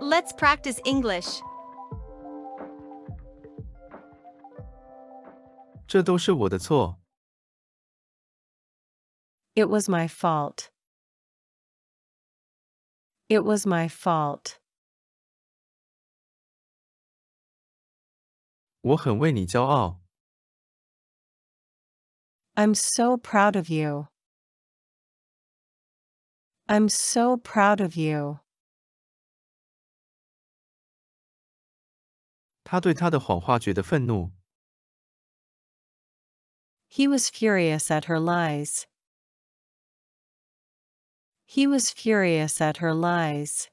Let's practice English. 这都是我的错。 It was my fault. It was my fault. 我很为你骄傲。 I'm so proud of you. I'm so proud of you. 他对他的谎话觉得愤怒。 He was furious at her lies. He was furious at her lies.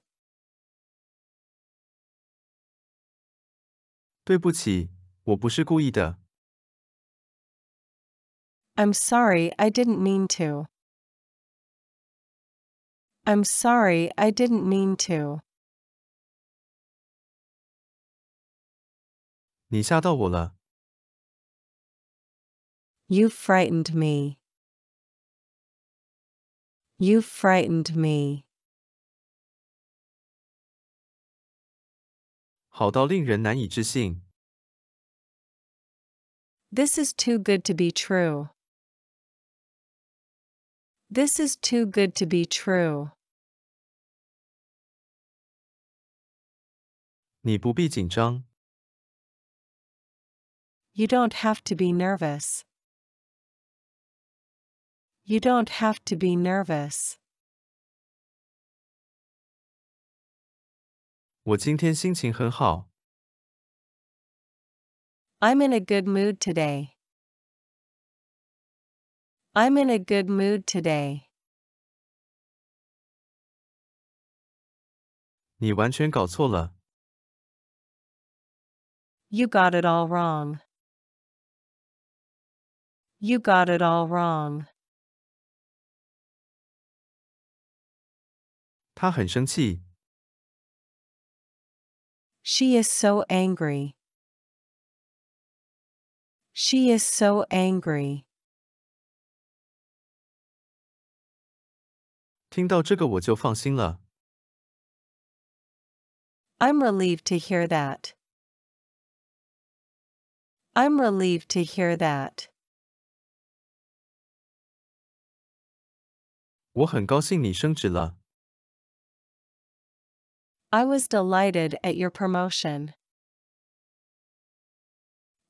对不起，我不是故意的。 I'm sorry, I didn't mean to. I'm sorry, I didn't mean to. 你吓到我了。 You frightened me. You frightened me. 好到令人难以置信。 This is too good to be true. This is too good to be true. 你不必紧张。 You don't have to be nervous. You don't have to be nervous. 我今天心情很好。 I'm in a good mood today. I'm in a good mood today. 你完全搞错了。 You got it all wrong. You got it all wrong. 他很生气。 She is so angry. She is so angry. 听到这个我就放心了。 I'm relieved to hear that. I'm relieved to hear that. 我很高兴你升职了。 I was delighted at your promotion.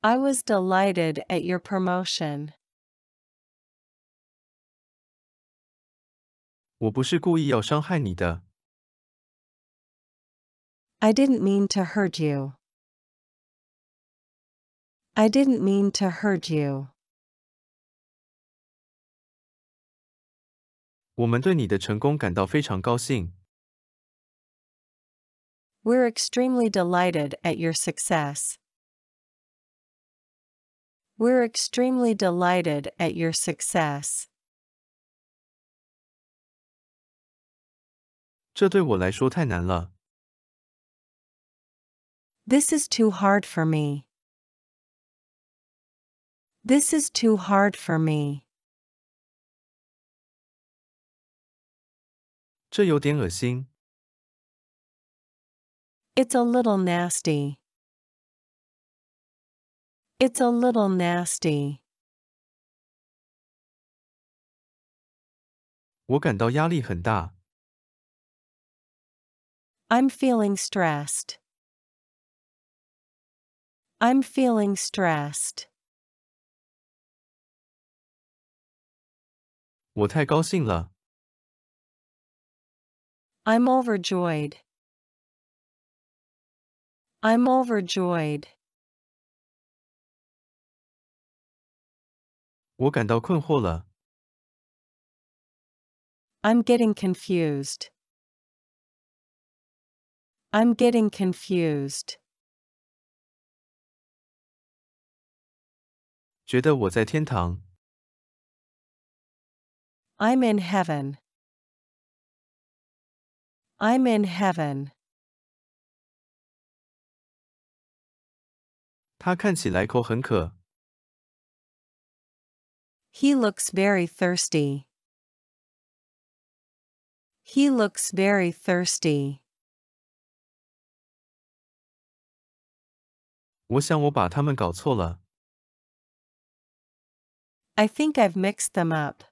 I was delighted at your promotion. 我不是故意要伤害你的。 I didn't mean to hurt you. I didn't mean to hurt you. 我们对你的成功感到非常高兴。 We're extremely delighted at your success. We're extremely delighted at your success. 这对我来说太难了。 This is too hard for me. This is too hard for me. 这有点恶心。 It's a little nasty. It's a little nasty. 我感到压力很大。 I'm feeling stressed. I'm feeling stressed. 我太高兴了。 I'm overjoyed. I'm overjoyed. 我感到困惑了。 I'm getting confused. I'm getting confused. 觉得我在天堂。 I'm in heaven. I'm in heaven. 他看起来口很渴。He looks very thirsty. He looks very thirsty. I think I've mixed them up.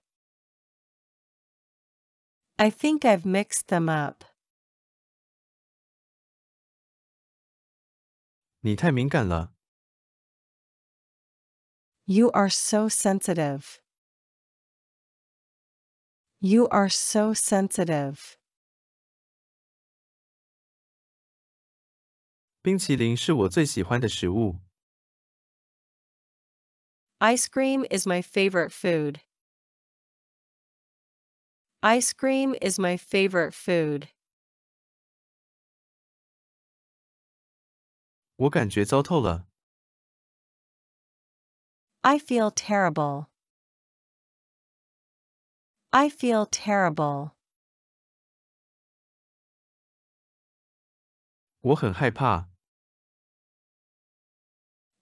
I think I've mixed them up. 你太敏感了， You are so sensitive. You are so sensitive. 冰淇淋是我最喜欢的食物。 Ice cream is my favorite food. Ice cream is my favorite food. 我感觉糟透了， I feel terrible. I feel terrible. 我很害怕，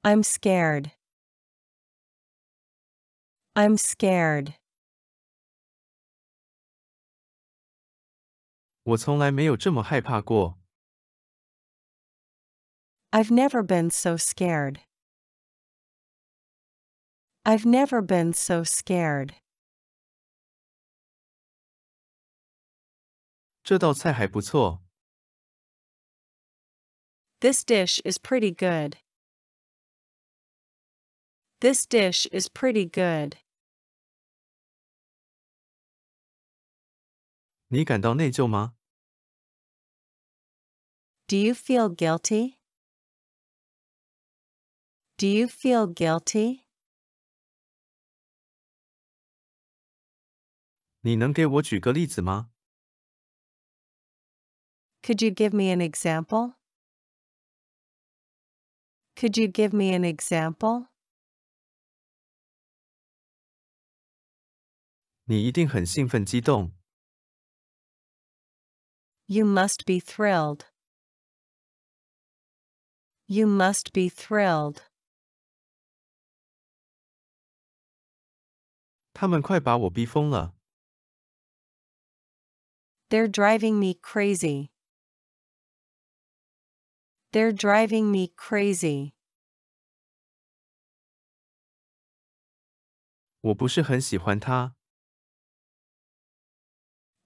I'm scared. I'm scared. 我从来没有这么害怕过。 I've never been so scared. I've never been so scared. 这道菜还不错， This dish is pretty good. This dish is pretty good. 你感到内疚吗？ Do you feel guilty? Do you feel guilty? 你能给我举个例子吗？ Could you give me an example? Could you give me an example? 你一定很兴奋激动。 You must be thrilled. You must be thrilled. 他们快把我逼疯了。 They're driving me crazy. They're driving me crazy. 我不是很喜欢他。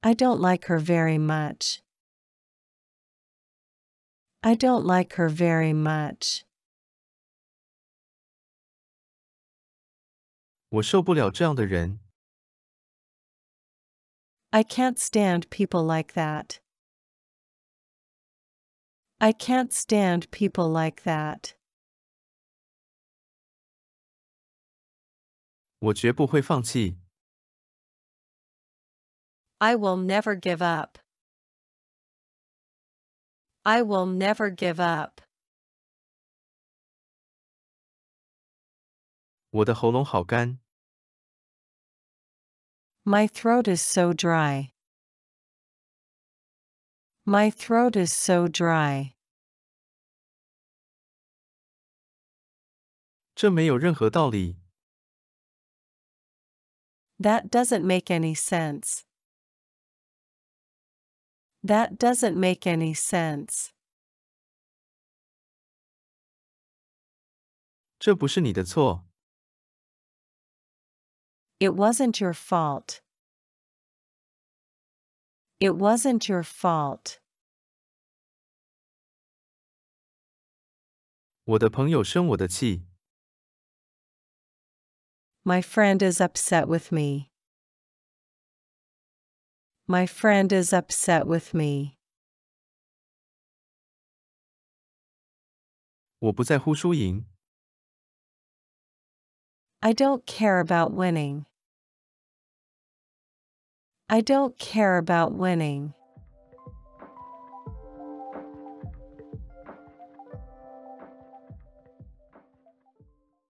I don't like her very much. I don't like her very much. 我受不了这样的人。 I can't stand people like that. I can't stand people like that. 我绝不会放弃。 I will never give up. I will never give up. 我的喉咙好干， My throat is so dry. My throat is so dry. 这没有任何道理。 That doesn't make any sense. That doesn't make any sense. 这不是你的错。 It wasn't your fault. It wasn't your fault. 我的朋友生我的气。 My friend is upset with me. My friend is upset with me. 我不在乎输赢。 I don't care about winning. I don't care about winning.